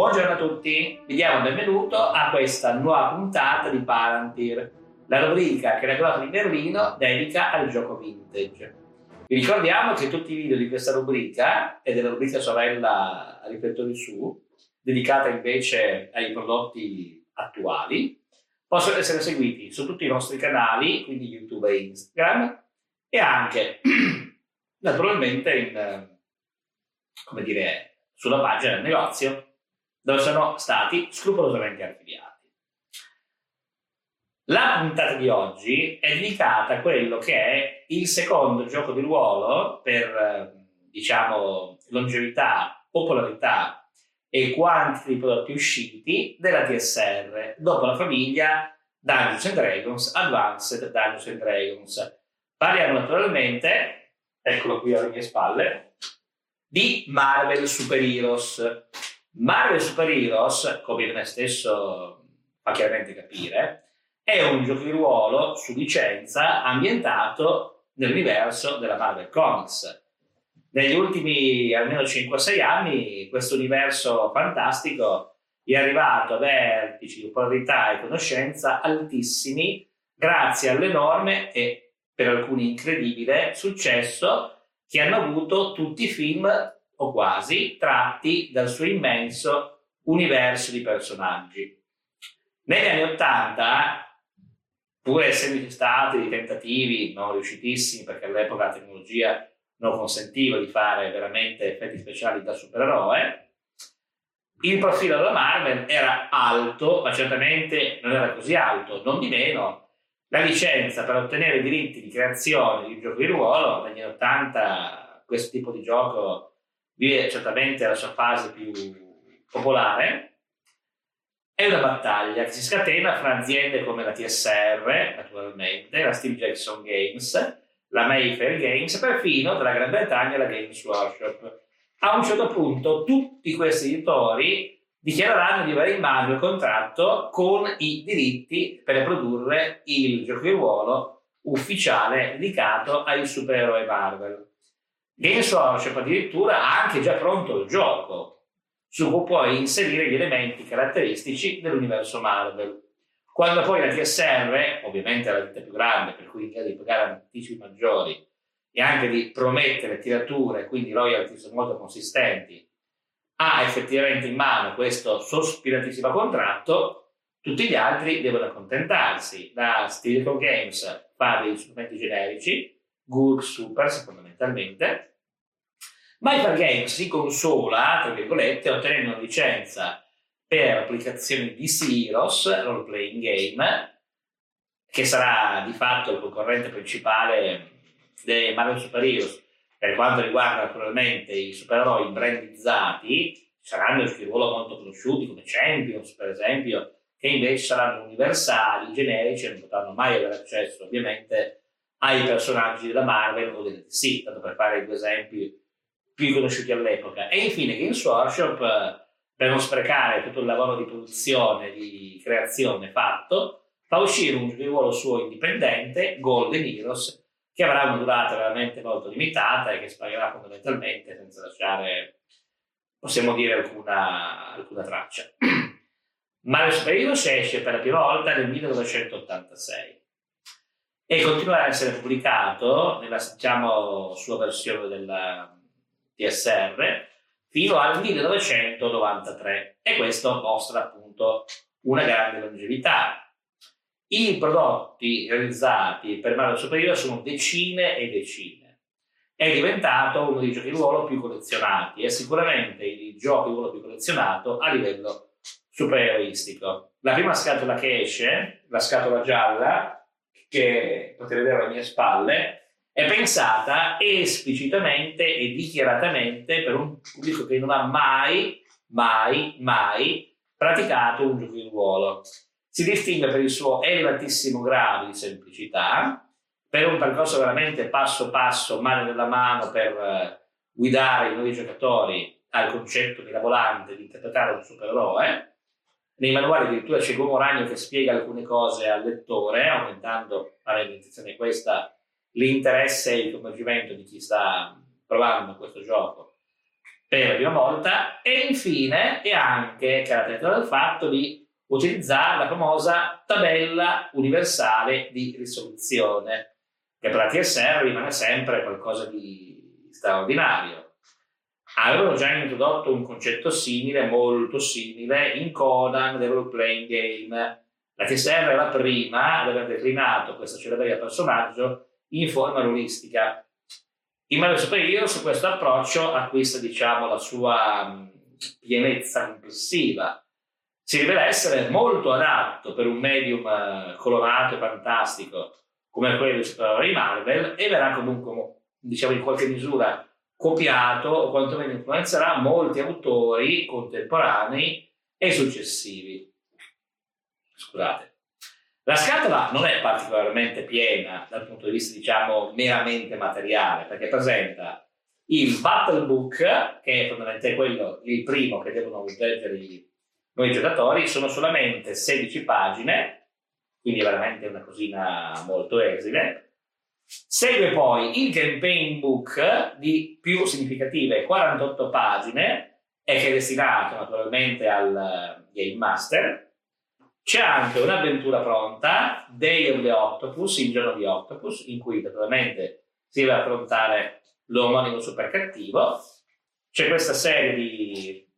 Buongiorno a tutti, vi diamo il benvenuto a questa nuova puntata di Palantir, la rubrica che la Grotta di Berlino dedica al gioco vintage. Vi ricordiamo che tutti i video di questa rubrica e della rubrica sorella Riflettori su, dedicata invece ai prodotti attuali, possono essere seguiti su tutti i nostri canali, quindi YouTube e Instagram, e anche naturalmente in, come dire, sulla pagina del negozio dove sono stati scrupolosamente archiviati. La puntata di oggi è dedicata a quello che è il secondo gioco di ruolo per, diciamo, longevità, popolarità e quantità di prodotti usciti della TSR, dopo la famiglia Dungeons Dragons, Advanced Dungeons Dragons. Parliamo naturalmente, eccolo qui alle mie spalle, di Marvel Super Heroes Marvel Super Heroes, come nome stesso fa chiaramente capire, è un gioco di ruolo su licenza ambientato nell'universo della Marvel Comics. Negli ultimi almeno 5-6 anni questo universo fantastico è arrivato a vertici di popolarità e conoscenza altissimi grazie all'enorme e per alcuni incredibile successo che hanno avuto tutti i film o quasi, tratti dal suo immenso universo di personaggi. Negli anni Ottanta, pur essendoci stati dei tentativi non riuscitissimi perché all'epoca la tecnologia non consentiva di fare veramente effetti speciali da supereroe, il profilo della Marvel era alto, ma certamente non era così alto, non di meno. La licenza per ottenere i diritti di creazione di un gioco di ruolo negli anni 80, questo tipo di gioco vive certamente la sua fase più popolare, è una battaglia che si scatena fra aziende come la TSR, naturalmente, la Steve Jackson Games, la Mayfair Games, perfino dalla Gran Bretagna la Games Workshop. A un certo punto tutti questi editori dichiareranno di avere in mano il contratto con i diritti per produrre il gioco di ruolo ufficiale dedicato ai supereroi Marvel. Games Workshop addirittura ha anche già pronto il gioco su cui puoi inserire gli elementi caratteristici dell'universo Marvel. Quando poi la TSR, ovviamente la ditta più grande, per cui in grado di pagare anticipi maggiori e anche di promettere tirature, quindi royalties molto consistenti, ha effettivamente in mano questo sospiratissimo contratto, tutti gli altri devono accontentarsi. La Stilico Games fa dei strumenti generici, Gurk Super fondamentalmente, Myfar Games si consola, tra virgolette, ottenendo una licenza per applicazioni di Heroes, role playing game, che sarà di fatto il concorrente principale dei Marvel Super Heroes. Per quanto riguarda naturalmente i supereroi brandizzati, saranno di ruolo molto conosciuti come Champions, per esempio, che invece saranno universali, generici e non potranno mai avere accesso ovviamente ai personaggi della Marvel o della DC, tanto per fare due esempi più conosciuti all'epoca. E infine Games Workshop, eh, per non sprecare tutto il lavoro di produzione, di creazione fatto, fa uscire un ruolo suo indipendente, Golden Heroes, che avrà una durata veramente molto limitata e che sparerà fondamentalmente senza lasciare, possiamo dire, alcuna, alcuna traccia. Mario Super Heroes esce per la prima volta nel 1986 e continuerà a essere pubblicato nella diciamo, sua versione della, TSR fino al 1993 e questo mostra appunto una grande longevità. I prodotti realizzati per Mario Superiore sono decine e decine. È diventato uno dei giochi di ruolo più collezionati, è sicuramente il gioco di ruolo più collezionato a livello supereroistico. La prima scatola che esce, la scatola gialla, che potete vedere alle mie spalle, è pensata esplicitamente e dichiaratamente per un pubblico che non ha mai, mai, mai praticato un gioco di ruolo. Si distingue per il suo elevatissimo grado di semplicità, per un percorso veramente passo passo, mano nella mano per eh, guidare i nuovi giocatori al concetto mirabolante di interpretare un supereroe. Nei manuali addirittura c'è Gomo Ragno che spiega alcune cose al lettore, aumentando, la l'intenzione questa, l'interesse e il coinvolgimento di chi sta provando questo gioco per la prima volta e infine è anche caratterizzato dal fatto di utilizzare la famosa tabella universale di risoluzione, che per la TSR rimane sempre qualcosa di straordinario. Avevano già introdotto un concetto simile, molto simile, in Conan, The Role Playing Game. La TSR è la prima ad aver declinato questa celebre personaggio in forma rulistica in Marvel Super su questo approccio acquista, diciamo, la sua pienezza complessiva. Si rivela essere molto adatto per un medium eh, colorato e fantastico come quello di Marvel e verrà comunque, diciamo, in qualche misura copiato o quantomeno influenzerà molti autori contemporanei e successivi. Scusate. La scatola non è particolarmente piena dal punto di vista, diciamo, meramente materiale, perché presenta il Battle Book, che è fondamentalmente quello, il primo che devono leggere i nuovi giocatori, sono solamente 16 pagine, quindi è veramente una cosina molto esile. Segue poi il Campaign Book di più significative 48 pagine e che è destinato naturalmente al Game Master c'è anche un'avventura pronta, Day of the Octopus, il giorno di Octopus, in cui naturalmente si deve affrontare l'omonimo super cattivo. C'è questa serie di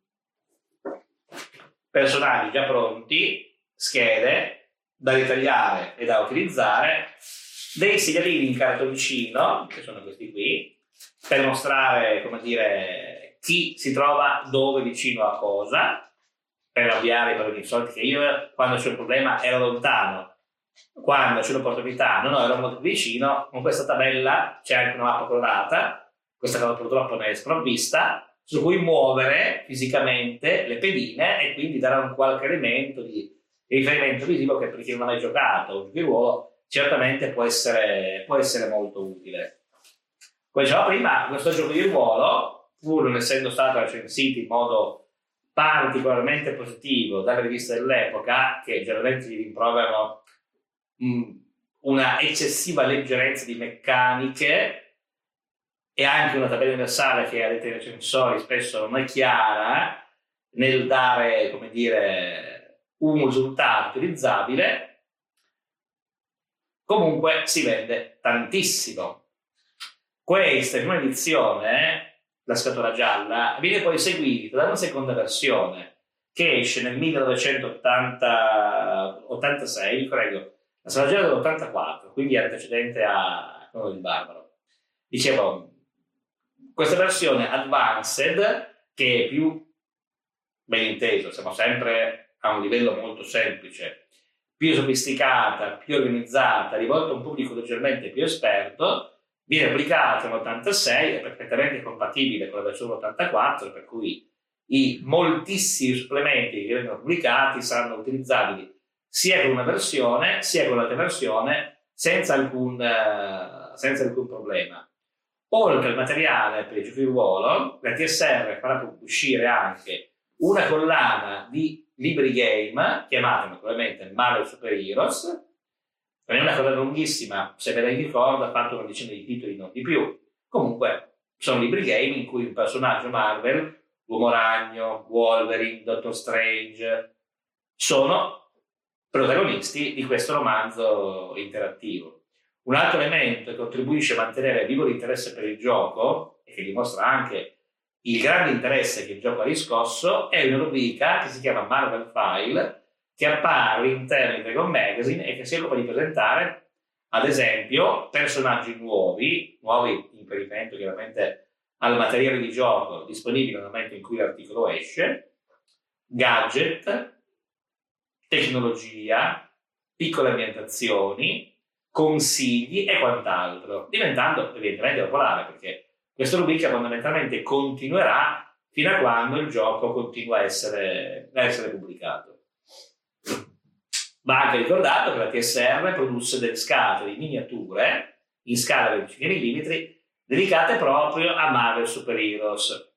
personaggi già pronti, schede da ritagliare e da utilizzare, dei segnalini in cartoncino, che sono questi qui, per mostrare, come dire, chi si trova dove vicino a cosa per avviare i problemi soliti che io quando c'è un problema ero lontano. Quando c'è un'opportunità no no ero molto vicino. Con questa tabella c'è anche una mappa colorata. Questa cosa purtroppo ne è sprovvista su cui muovere fisicamente le pedine e quindi dare un qualche elemento di riferimento visivo che per chi non ha mai giocato gioco di ruolo certamente può essere, può essere molto utile. Come dicevo prima questo gioco di ruolo pur non essendo stato recensito in modo particolarmente positivo dalle riviste dell'epoca, che generalmente gli rimproverano mh, una eccessiva leggerezza di meccaniche e anche una tabella universale che a dette recensori spesso non è chiara nel dare, come dire, un risultato utilizzabile, comunque si vende tantissimo. Questa è un'edizione la scatola gialla, viene poi seguita da una seconda versione che esce nel 1986, prego, la scatola gialla dell'84, quindi antecedente a quello del Barbaro. Dicevo, questa versione advanced, che è più ben inteso, siamo sempre a un livello molto semplice, più sofisticata, più organizzata, rivolta a un pubblico leggermente più esperto, viene pubblicato nell'86, è perfettamente compatibile con la versione 84, per cui i moltissimi supplementi che vengono pubblicati saranno utilizzabili sia con una versione sia con l'altra versione senza alcun, uh, senza alcun problema. Oltre al materiale per i giochi di ruolo, la TSR farà uscire anche una collana di libri game chiamata naturalmente Marvel Super Heroes non è una cosa lunghissima, se ve la ricordo ha fatto una decina di titoli, non di più. Comunque, sono libri game in cui un personaggio Marvel, Uomo Ragno, Wolverine, Doctor Strange, sono protagonisti di questo romanzo interattivo. Un altro elemento che contribuisce a mantenere vivo l'interesse per il gioco e che dimostra anche il grande interesse che il gioco ha riscosso è una rubrica che si chiama Marvel File, che appare all'interno di Dragon Magazine e che si occupa di presentare, ad esempio, personaggi nuovi, nuovi in riferimento chiaramente al materiale di gioco disponibile nel momento in cui l'articolo esce, gadget, tecnologia, piccole ambientazioni, consigli e quant'altro, diventando evidentemente popolare perché questa rubrica fondamentalmente continuerà fino a quando il gioco continua a essere, a essere pubblicato. Va anche ricordato che la TSR produsse delle scatole di miniature in scala 25 mm dedicate proprio a Marvel Super Heroes.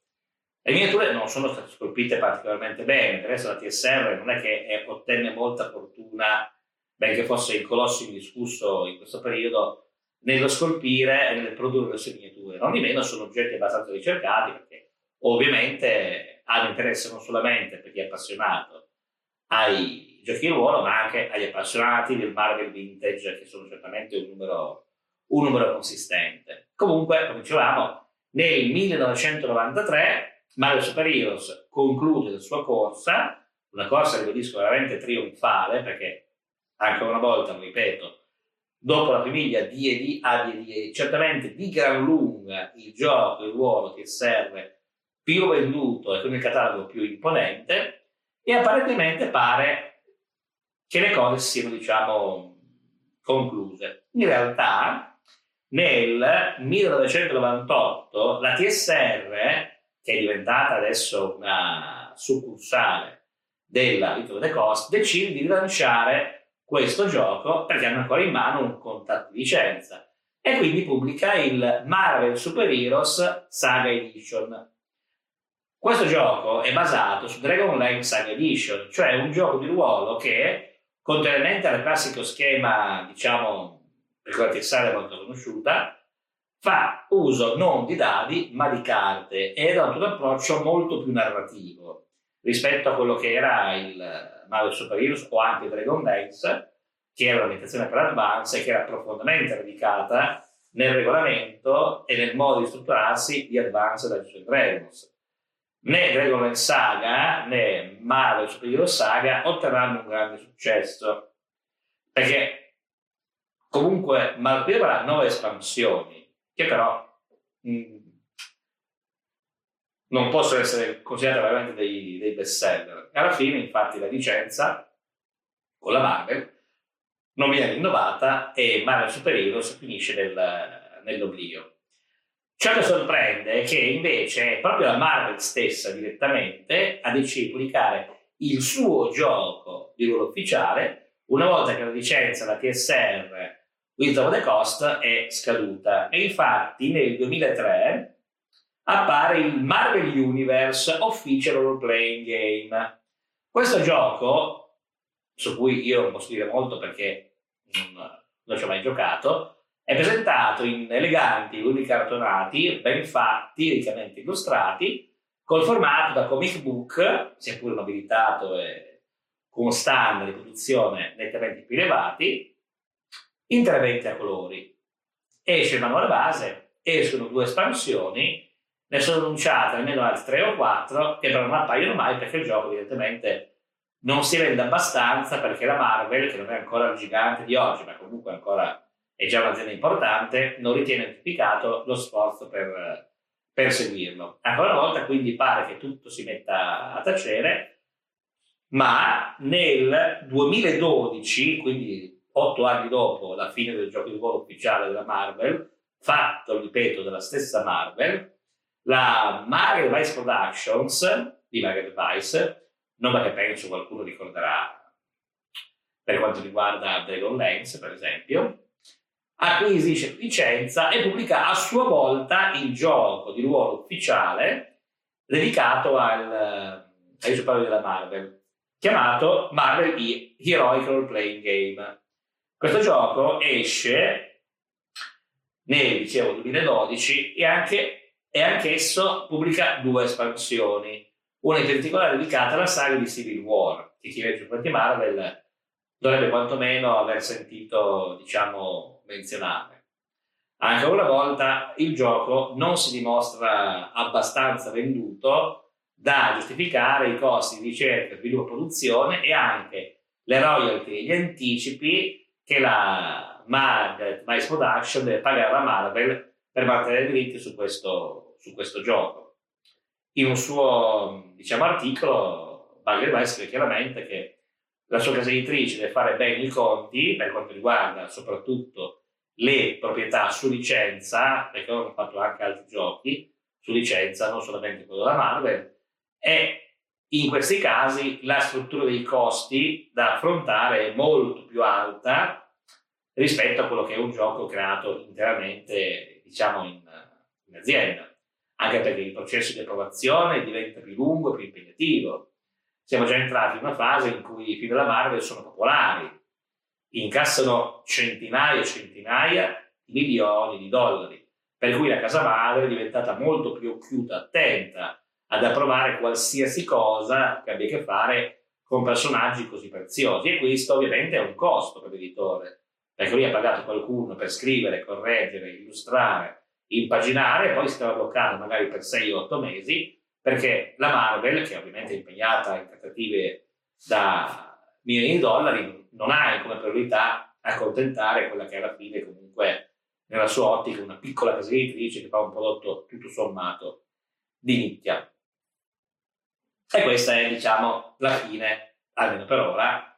Le miniature non sono state scolpite particolarmente bene, per adesso la TSR non è che ottenne molta fortuna, benché fosse il colosso indiscusso in questo periodo, nello scolpire e nel produrre le sue miniature. Non di meno sono oggetti abbastanza ricercati perché ovviamente hanno interesse non solamente per chi è appassionato ai giochi di ruolo, ma anche agli appassionati del Marvel Vintage, che sono certamente un numero, un numero consistente. Comunque, come dicevamo, nel 1993 Mario Super Heroes conclude la sua corsa, una corsa, ribadisco, veramente trionfale, perché ancora una volta, lo ripeto, dopo la famiglia D&D a D&D, certamente di gran lunga il gioco, il ruolo che serve più venduto e con il catalogo più imponente e apparentemente pare che le cose siano, diciamo, concluse. In realtà, nel 1998 la TSR, che è diventata adesso una succursale della Little the Cost, decide di rilanciare questo gioco perché hanno ancora in mano un contratto di licenza e quindi pubblica il Marvel Super Heroes Saga Edition questo gioco è basato su Dragon Online Saga Edition, cioè un gioco di ruolo che, contrariamente al classico schema, diciamo, per quella TSR molto conosciuta, fa uso non di dadi ma di carte ed ha un approccio molto più narrativo rispetto a quello che era il Marvel Super Heroes o anche Dragon Dance, che era un'ambientazione per Advance e che era profondamente radicata nel regolamento e nel modo di strutturarsi di Advance da Dungeons Dragons né Dragon Saga né Marvel Super Saga otterranno un grande successo. Perché comunque Marvel avrà nove espansioni che però mh, mm, non possono essere considerate veramente dei, dei best seller alla fine infatti la licenza con la Marvel non viene rinnovata e Marvel Super Heroes finisce nel, nell'oblio Ciò che sorprende è che invece proprio la Marvel stessa direttamente ha deciso di pubblicare il suo gioco di ruolo ufficiale una volta che la licenza, la TSR Wisdom of the Cost è scaduta e infatti nel 2003 appare il Marvel Universe Official Role Playing Game. Questo gioco, su cui io non posso dire molto perché non ci ho mai giocato, è presentato in eleganti volumi cartonati, ben fatti, riccamente illustrati, col formato da comic book, sia pure nobilitato e con standard di produzione nettamente più elevati, interventi a colori. Esce il manuale base, escono due espansioni, ne sono annunciate almeno altre tre o quattro, che però non appaiono mai perché il gioco evidentemente non si vende abbastanza perché la Marvel, che non è ancora il gigante di oggi, ma comunque ancora è già un'azienda importante, non ritiene giustificato lo sforzo per, per seguirlo. Ancora una volta quindi pare che tutto si metta a tacere, ma nel 2012, quindi otto anni dopo la fine del gioco di ruolo ufficiale della Marvel, fatto, ripeto, dalla stessa Marvel, la Marvel Vice Productions di Marvel Vice, nome che penso qualcuno ricorderà per quanto riguarda Dragon Lance, per esempio, acquisisce licenza e pubblica a sua volta il gioco di ruolo ufficiale dedicato al, ai giocatori della Marvel, chiamato Marvel e Heroic Role Playing Game. Questo gioco esce nel dicevo, 2012 e, anche, e anch'esso pubblica due espansioni, una in particolare dedicata alla saga di Civil War, che chi legge giochi Marvel dovrebbe quantomeno aver sentito, diciamo, menzionare. Anche una volta il gioco non si dimostra abbastanza venduto da giustificare i costi di ricerca, sviluppo e produzione e anche le royalty e gli anticipi che la Margaret Vice Production deve pagare alla Marvel per mantenere i diritti su questo, su questo gioco. In un suo diciamo, articolo, Vice scrive chiaramente che la sua casa editrice deve fare bene i conti per quanto riguarda soprattutto le proprietà su licenza, perché loro hanno fatto anche altri giochi su licenza, non solamente quello della Marvel, e in questi casi la struttura dei costi da affrontare è molto più alta rispetto a quello che è un gioco creato interamente, diciamo, in, in azienda, anche perché il processo di approvazione diventa più lungo e più impegnativo siamo già entrati in una fase in cui i film della Marvel sono popolari, incassano centinaia e centinaia di milioni di dollari, per cui la casa madre è diventata molto più occhiuta, attenta ad approvare qualsiasi cosa che abbia a che fare con personaggi così preziosi. E questo ovviamente è un costo per l'editore, perché lui ha pagato qualcuno per scrivere, correggere, illustrare, impaginare e poi si trova bloccato magari per 6-8 mesi perché la Marvel, che ovviamente è impegnata in trattative da milioni di dollari, non ha come priorità accontentare quella che alla fine comunque nella sua ottica una piccola casa editrice che fa un prodotto tutto sommato di nicchia. E questa è, diciamo, la fine, almeno per ora,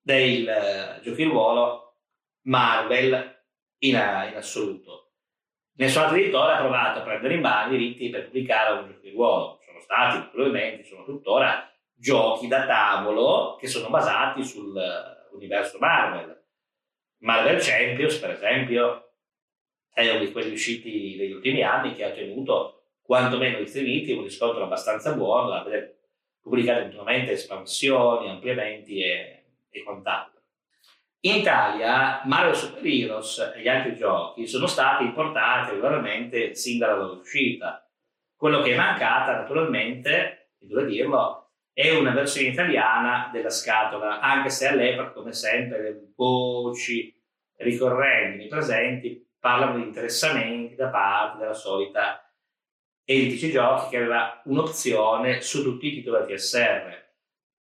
del uh, giochi ruolo Marvel in, in assoluto. Nessun altro editore ha provato a prendere in mano i diritti per pubblicare un gioco di ruolo. Sono stati, probabilmente, sono tuttora giochi da tavolo che sono basati sull'universo Marvel. Marvel Champions, per esempio, è uno di quelli usciti negli ultimi anni che ha ottenuto quantomeno distribuiti, un riscontro abbastanza buono da vedere pubblicate continuamente espansioni, ampliamenti e, e quant'altro. In Italia Mario Super Heroes e gli altri giochi sono stati importati regolarmente sin dalla loro uscita. Quello che è mancata, naturalmente, devo dirlo, è una versione italiana della scatola, anche se all'epoca, come sempre, le voci ricorrenti, presenti, parlano di interessamenti da parte della solita Elitici Giochi che aveva un'opzione su tutti i titoli TSR.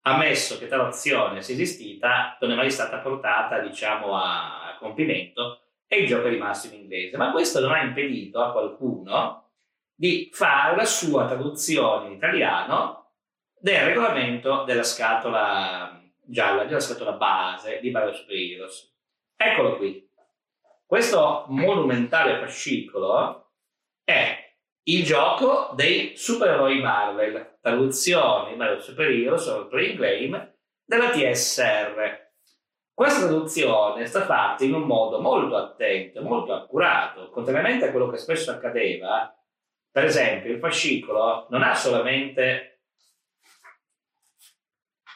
Ammesso che tale opzione sia esistita, non è mai stata portata, diciamo, a compimento e il gioco è rimasto in inglese. Ma questo non ha impedito a qualcuno di fare la sua traduzione in italiano del regolamento della scatola gialla, della scatola base di Mario Super Heroes. Eccolo qui. Questo monumentale fascicolo è il gioco dei supereroi Marvel, traduzione Marvel Super Heroes o Play Game della TSR. Questa traduzione è stata fatta in un modo molto attento, molto accurato, contrariamente a quello che spesso accadeva. Per esempio, il fascicolo non ha solamente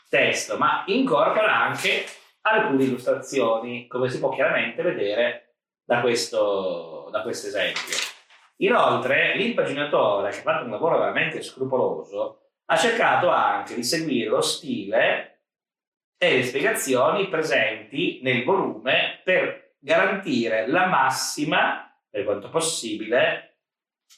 testo, ma incorpora anche alcune illustrazioni, come si può chiaramente vedere da questo, da questo esempio. Inoltre, l'impaginatore, che ha fatto un lavoro veramente scrupoloso, ha cercato anche di seguire lo stile e le spiegazioni presenti nel volume per garantire la massima, per quanto possibile,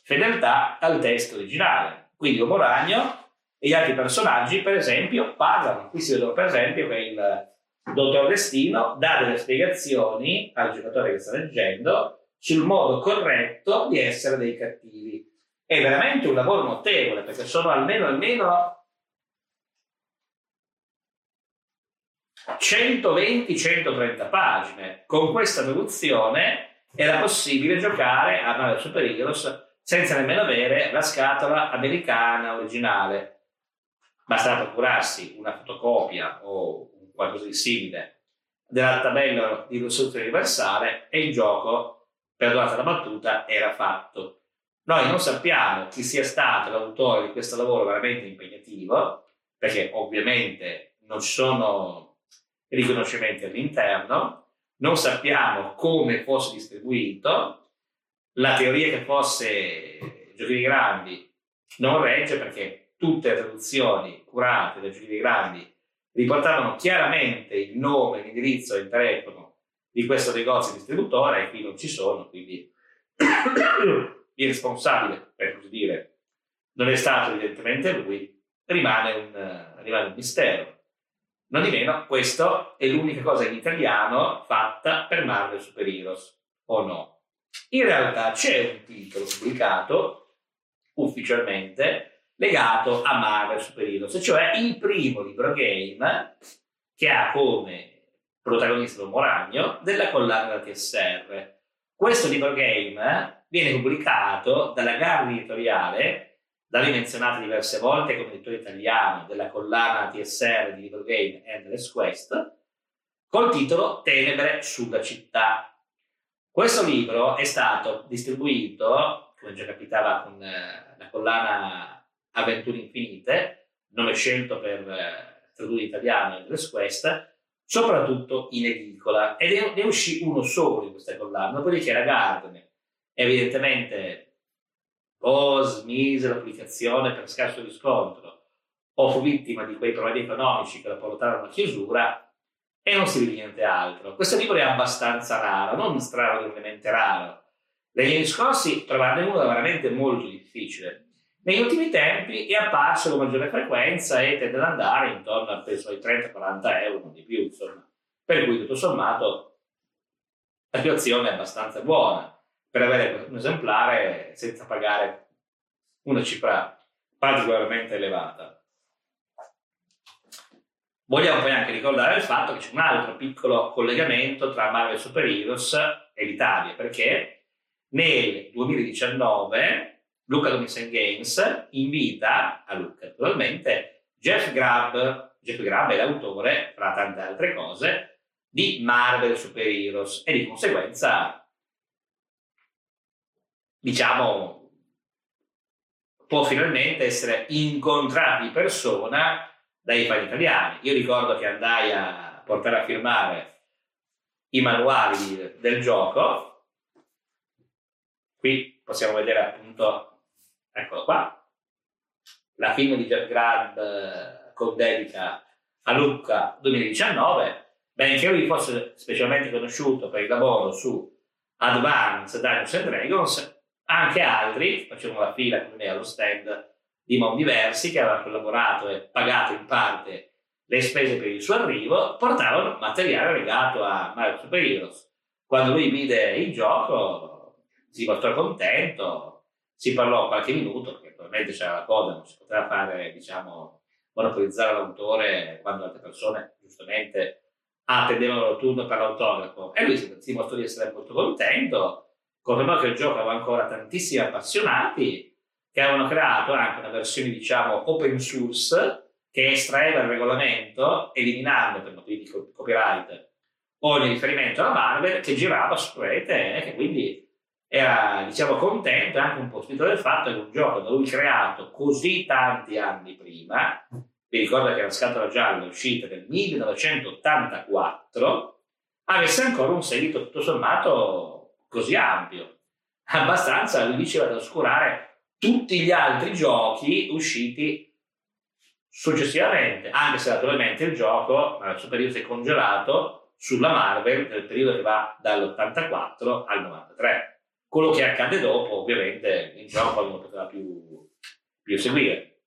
fedeltà al testo originale. Quindi Uomo Ragno e gli altri personaggi, per esempio, parlano. Qui si vedono, per esempio, che il Dottor Destino dà delle spiegazioni al giocatore che sta leggendo sul modo corretto di essere dei cattivi. È veramente un lavoro notevole perché sono almeno, almeno 120-130 pagine. Con questa traduzione era possibile giocare a Mario Super Heroes senza nemmeno avere la scatola americana originale. Bastava procurarsi una fotocopia o qualcosa di simile della tabella di risoluzione universale e il gioco perdonate la battuta, era fatto. Noi non sappiamo chi sia stato l'autore di questo lavoro veramente impegnativo, perché ovviamente non ci sono riconoscimenti all'interno, non sappiamo come fosse distribuito, la teoria che fosse Giochi Grandi non regge perché tutte le traduzioni curate da Giochi Grandi riportavano chiaramente il nome, l'indirizzo e il telefono di questo negozio distributore e qui non ci sono, quindi il responsabile, per così dire, non è stato evidentemente lui, rimane un, rimane un mistero. Non di meno, questa è l'unica cosa in italiano fatta per Marvel Super Heroes, o no? In realtà c'è un titolo pubblicato ufficialmente legato a Marvel Super Heroes, cioè il primo libro game che ha come protagonista del Moragno, della collana TSR. Questo libro game viene pubblicato dalla gara editoriale, da lì menzionata diverse volte come editore italiano della collana TSR di libro game Endless Quest, col titolo Tenebre sulla città. Questo libro è stato distribuito, come già capitava con eh, la collana Avventure Infinite, nome scelto per eh, tradurre in italiano Endless Quest, soprattutto in edicola, ed ne uscì uno solo di questa collana, dopodiché la Gardner evidentemente o smise la pubblicazione per scarso riscontro o fu vittima di quei problemi economici che la portarono a chiusura e non si vede niente altro. Questo libro è abbastanza raro, non straordinariamente raro. Negli anni scorsi trovarne uno è veramente molto difficile. Negli ultimi tempi è apparso con maggiore frequenza e tende ad andare intorno penso ai 30-40 euro, non di più, insomma. Per cui tutto sommato la situazione è abbastanza buona per avere un esemplare senza pagare una cifra particolarmente elevata. Vogliamo poi anche ricordare il fatto che c'è un altro piccolo collegamento tra Marvel Super Heroes e l'Italia, perché nel 2019 Luca Domisen Games invita a Luca, naturalmente, Jeff Grubb, Jeff Grubb è l'autore, tra tante altre cose, di Marvel Super Heroes e di conseguenza diciamo, può finalmente essere incontrato di persona dai fan italiani. Io ricordo che andai a portare a firmare i manuali del gioco. Qui possiamo vedere appunto, eccolo qua, la film di Jeff Grubb eh, con dedica a Lucca 2019, benché lui fosse specialmente conosciuto per il lavoro su Advanced Dungeons and Dragons, anche altri facevano la fila con me allo stand di modi diversi che avevano collaborato e pagato in parte le spese per il suo arrivo, portavano materiale legato a Mario Super. Quando lui vide il gioco si mostrò contento, si parlò qualche minuto, perché probabilmente c'era la coda, non si poteva fare, diciamo, monopolizzare l'autore quando altre persone giustamente attendevano il turno per l'autografo. E lui si mostrò di essere molto contento Confermò che il gioco aveva ancora tantissimi appassionati che avevano creato anche una versione, diciamo, open source che estraeva il regolamento, eliminando per motivi di copyright ogni riferimento alla Marvel, che girava su rete e che quindi era, diciamo, contento e anche un po' spinto del fatto che un gioco da lui creato così tanti anni prima, vi ricordo che la scatola gialla è uscita nel 1984, avesse ancora un seguito tutto sommato così ampio, abbastanza, lui diceva, da oscurare tutti gli altri giochi usciti successivamente, anche se naturalmente il gioco, il suo periodo si è congelato sulla Marvel nel periodo che va dall'84 al 93. Quello che accade dopo, ovviamente, il gioco non poteva più, più seguire.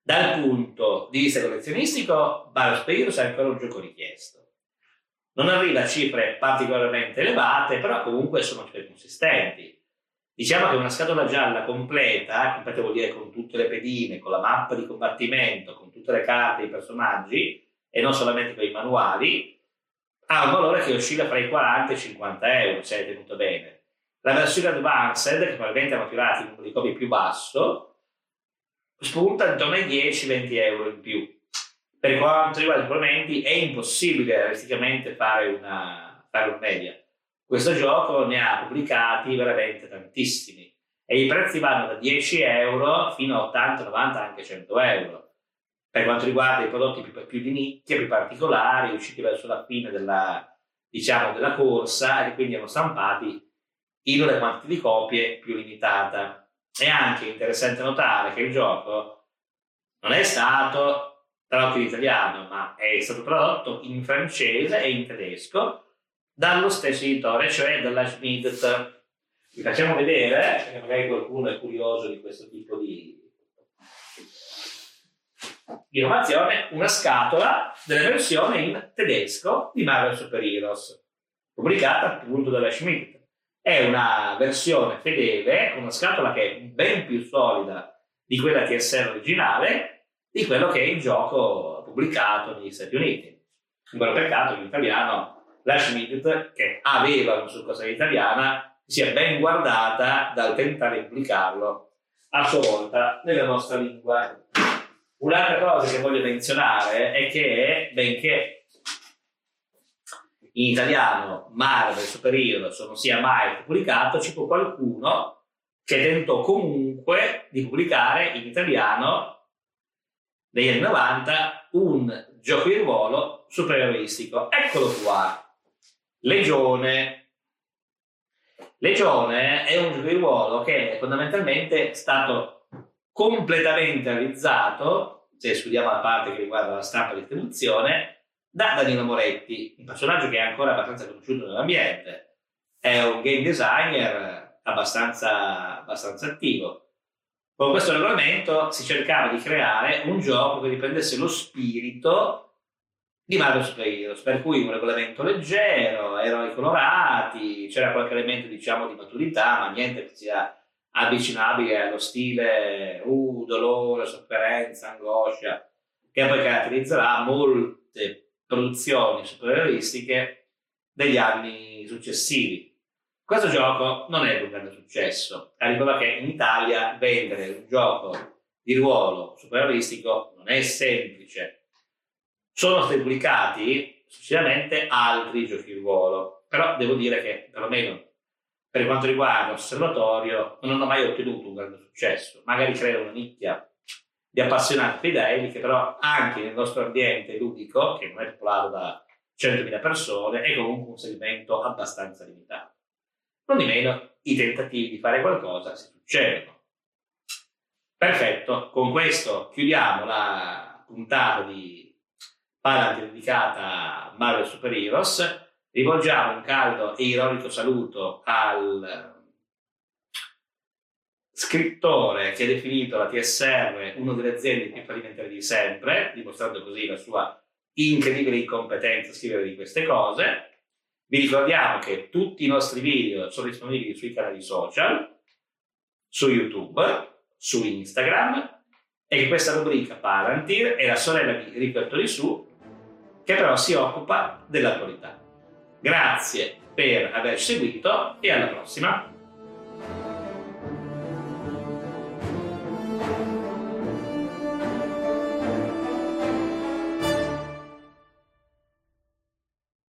Dal punto di vista collezionistico, Barrow Spears è ancora un gioco richiesto non arriva a cifre particolarmente elevate, però comunque sono cifre consistenti. Diciamo che una scatola gialla completa, completa vuol dire con tutte le pedine, con la mappa di combattimento, con tutte le carte, i personaggi, e non solamente con i manuali, ha un valore che oscilla fra i 40 e i 50 euro, se è tenuto bene. La versione advanced, che probabilmente hanno tirato un numero di copie più basso, spunta intorno ai 10-20 euro in più per quanto riguarda i supplementi è impossibile realisticamente fare una, fare una media. Questo gioco ne ha pubblicati veramente tantissimi e i prezzi vanno da 10 euro fino a 80, 90, anche 100 euro. Per quanto riguarda i prodotti più, più di nicchia, più particolari, usciti verso la fine della, diciamo, della corsa e quindi hanno stampati in una quantità di copie più limitata. È anche interessante notare che il gioco non è stato tradotto in italiano, ma è stato tradotto in francese e in tedesco dallo stesso editore, cioè dalla Schmidt. Vi facciamo vedere, perché magari qualcuno è curioso di questo tipo di, di innovazione, una scatola della versione in tedesco di Marvel Super Heroes, pubblicata appunto dalla Schmidt. È una versione fedele, con una scatola che è ben più solida di quella TSR originale, di quello che è il gioco pubblicato negli Stati Uniti. Un vero peccato che in italiano la Schmidt, che aveva una succursale italiana, sia ben guardata dal tentare di pubblicarlo a sua volta nella nostra lingua. Un'altra cosa che voglio menzionare è che, benché in italiano Marvel Super Heroes non sia mai pubblicato, ci fu qualcuno che tentò comunque di pubblicare in italiano negli anni 90 un gioco di ruolo superioristico. Eccolo qua, Legione. Legione è un gioco di ruolo che è fondamentalmente stato completamente realizzato, se studiamo la parte che riguarda la stampa e distribuzione, da Danilo Moretti, un personaggio che è ancora abbastanza conosciuto nell'ambiente. È un game designer abbastanza, abbastanza attivo. Con questo regolamento si cercava di creare un gioco che riprendesse lo spirito di Super Heroes, per cui un regolamento leggero, eroi colorati, c'era qualche elemento diciamo di maturità, ma niente che sia avvicinabile allo stile uh, dolore, sofferenza, angoscia, che poi caratterizzerà molte produzioni supereroistiche degli anni successivi. Questo gioco non è un grande successo, arriva che in Italia vendere un gioco di ruolo supereroistico non è semplice sono stati pubblicati successivamente altri giochi di ruolo, però devo dire che perlomeno per quanto riguarda l'osservatorio non hanno mai ottenuto un grande successo. Magari creano una nicchia di appassionati fedeli che però anche nel nostro ambiente ludico, che non è popolato da 100.000 persone, è comunque un segmento abbastanza limitato. Non di meno, i tentativi di fare qualcosa si succedono. Perfetto, con questo chiudiamo la puntata di parte dedicata a Marvel Super Heroes. Rivolgiamo un caldo e ironico saluto al scrittore che ha definito la TSR una delle aziende più fallimentari di sempre, dimostrando così la sua incredibile incompetenza a scrivere di queste cose. Vi ricordiamo che tutti i nostri video sono disponibili sui canali social, su YouTube, su Instagram e che questa rubrica Palantir è la sorella di Riflettori Su che però si occupa dell'attualità. Grazie per aver seguito e alla prossima!